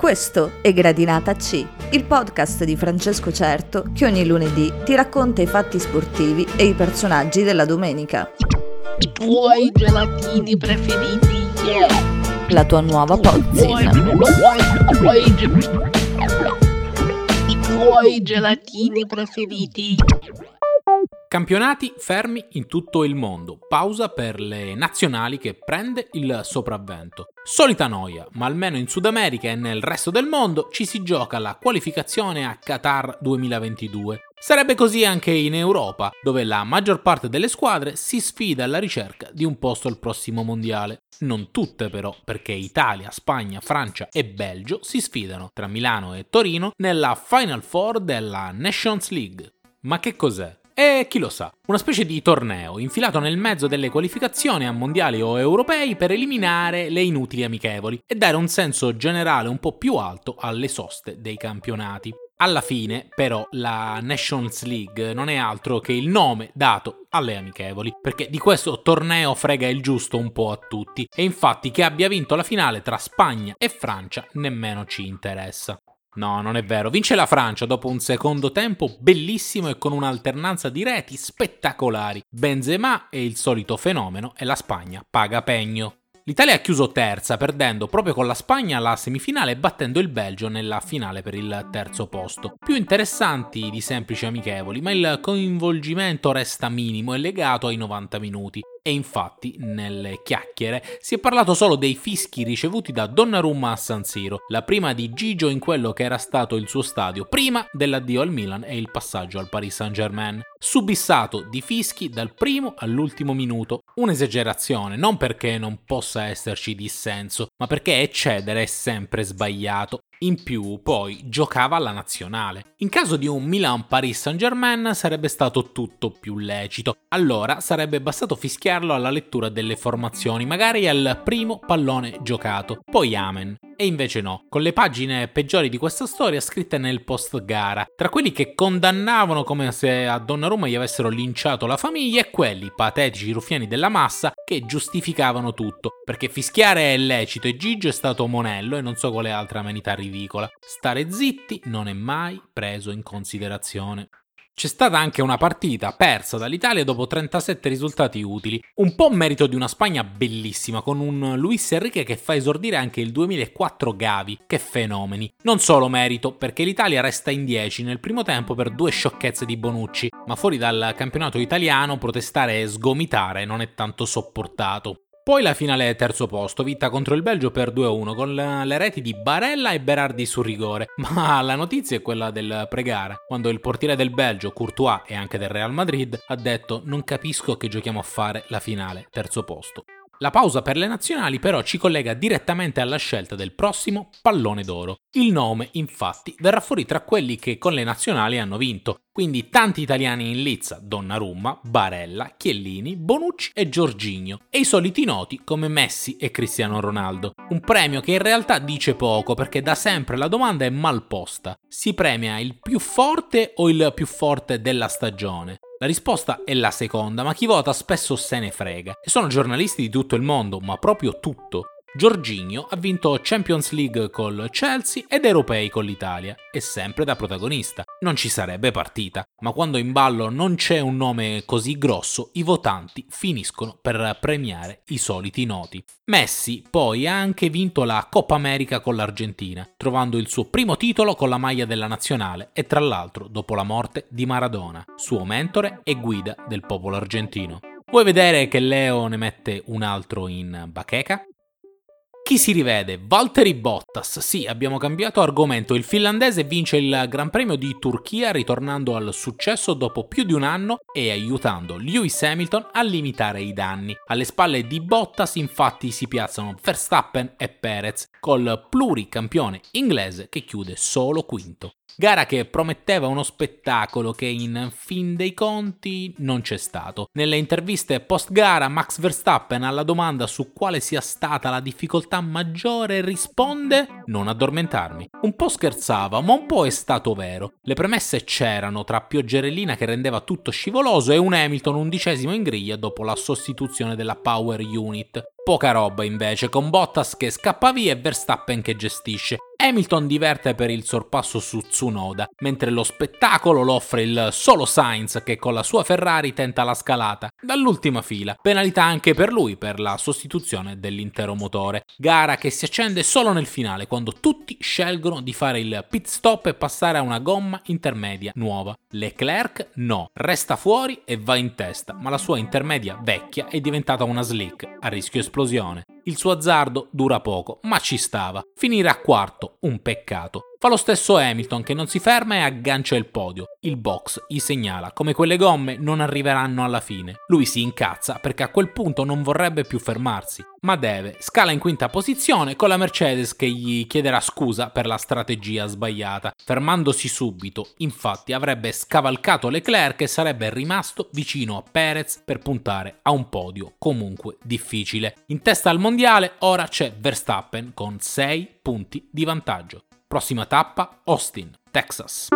Questo è Gradinata C, il podcast di Francesco Certo che ogni lunedì ti racconta i fatti sportivi e i personaggi della domenica. I tuoi gelatini preferiti. La tua nuova pozzina. I tuoi gelatini preferiti. Campionati fermi in tutto il mondo, pausa per le nazionali che prende il sopravvento. Solita noia, ma almeno in Sud America e nel resto del mondo ci si gioca la qualificazione a Qatar 2022. Sarebbe così anche in Europa, dove la maggior parte delle squadre si sfida alla ricerca di un posto al prossimo mondiale. Non tutte però, perché Italia, Spagna, Francia e Belgio si sfidano tra Milano e Torino nella Final Four della Nations League. Ma che cos'è? E chi lo sa, una specie di torneo infilato nel mezzo delle qualificazioni a mondiali o europei per eliminare le inutili amichevoli e dare un senso generale un po' più alto alle soste dei campionati. Alla fine, però, la Nations League non è altro che il nome dato alle amichevoli, perché di questo torneo frega il giusto un po' a tutti, e infatti che abbia vinto la finale tra Spagna e Francia nemmeno ci interessa. No, non è vero. Vince la Francia dopo un secondo tempo bellissimo e con un'alternanza di reti spettacolari. Benzema è il solito fenomeno e la Spagna paga pegno. L'Italia ha chiuso terza, perdendo proprio con la Spagna la semifinale e battendo il Belgio nella finale per il terzo posto. Più interessanti di semplici amichevoli, ma il coinvolgimento resta minimo e legato ai 90 minuti. E infatti, nelle chiacchiere, si è parlato solo dei fischi ricevuti da Donnarumma a San Siro, la prima di Gigio in quello che era stato il suo stadio prima dell'addio al Milan e il passaggio al Paris Saint-Germain. Subissato di fischi dal primo all'ultimo minuto. Un'esagerazione, non perché non possa esserci dissenso, ma perché eccedere è sempre sbagliato. In più, poi, giocava alla nazionale. In caso di un Milan-Paris Saint-Germain sarebbe stato tutto più lecito. Allora sarebbe bastato fischiarlo alla lettura delle formazioni, magari al primo pallone giocato. Poi amen. E invece no, con le pagine peggiori di questa storia scritte nel post gara, tra quelli che condannavano come se a Donnarumma gli avessero linciato la famiglia e quelli, patetici ruffiani della massa, che giustificavano tutto, perché fischiare è lecito e Gigio è stato monello e non so quale altra amenità ridicola. Stare zitti non è mai preso in considerazione. C'è stata anche una partita persa dall'Italia dopo 37 risultati utili, un po' merito di una Spagna bellissima con un Luis Enrique che fa esordire anche il 2004 Gavi, che fenomeni. Non solo merito, perché l'Italia resta in 10 nel primo tempo per due sciocchezze di Bonucci, ma fuori dal campionato italiano protestare e sgomitare non è tanto sopportato. Poi la finale terzo posto, vinta contro il Belgio per 2-1 con le reti di Barella e Berardi sul rigore. Ma la notizia è quella del pregara, quando il portiere del Belgio, Courtois e anche del Real Madrid, ha detto non capisco che giochiamo a fare la finale terzo posto. La pausa per le nazionali però ci collega direttamente alla scelta del prossimo pallone d'oro. Il nome, infatti, verrà fuori tra quelli che con le nazionali hanno vinto, quindi tanti italiani in lizza, Donnarumma, Barella, Chiellini, Bonucci e Giorginio, e i soliti noti come Messi e Cristiano Ronaldo. Un premio che in realtà dice poco perché da sempre la domanda è mal posta. Si premia il più forte o il più forte della stagione? La risposta è la seconda, ma chi vota spesso se ne frega. E sono giornalisti di tutto il mondo, ma proprio tutto. Giorginio ha vinto Champions League col Chelsea ed europei con l'Italia, e sempre da protagonista. Non ci sarebbe partita, ma quando in ballo non c'è un nome così grosso, i votanti finiscono per premiare i soliti noti. Messi poi ha anche vinto la Coppa America con l'Argentina, trovando il suo primo titolo con la maglia della nazionale e tra l'altro dopo la morte di Maradona, suo mentore e guida del popolo argentino. Vuoi vedere che Leo ne mette un altro in bacheca? Chi si rivede? Valtteri Bottas. Sì, abbiamo cambiato argomento. Il finlandese vince il Gran Premio di Turchia ritornando al successo dopo più di un anno e aiutando Lewis Hamilton a limitare i danni. Alle spalle di Bottas infatti si piazzano Verstappen e Perez, col pluricampione inglese che chiude solo quinto. Gara che prometteva uno spettacolo che in fin dei conti non c'è stato. Nelle interviste post gara Max Verstappen alla domanda su quale sia stata la difficoltà maggiore risponde non addormentarmi. Un po' scherzava, ma un po' è stato vero. Le premesse c'erano tra pioggerellina che rendeva tutto scivoloso e un Hamilton undicesimo in griglia dopo la sostituzione della Power Unit. Poca roba invece, con Bottas che scappa via e Verstappen che gestisce. Hamilton diverte per il sorpasso su Tsunoda, mentre lo spettacolo lo offre il solo Sainz che con la sua Ferrari tenta la scalata dall'ultima fila. Penalità anche per lui per la sostituzione dell'intero motore. Gara che si accende solo nel finale quando tutti scelgono di fare il pit stop e passare a una gomma intermedia nuova. Leclerc no, resta fuori e va in testa, ma la sua intermedia vecchia è diventata una slick a rischio esplosione. Il suo azzardo dura poco, ma ci stava. Finire a quarto, un peccato. Fa lo stesso Hamilton che non si ferma e aggancia il podio. Il box gli segnala come quelle gomme non arriveranno alla fine. Lui si incazza perché a quel punto non vorrebbe più fermarsi, ma deve. Scala in quinta posizione con la Mercedes che gli chiederà scusa per la strategia sbagliata. Fermandosi subito, infatti avrebbe scavalcato Leclerc e sarebbe rimasto vicino a Perez per puntare a un podio comunque difficile. In testa al mondiale ora c'è Verstappen con 6 punti di vantaggio. Prossima tappa, Austin, Texas.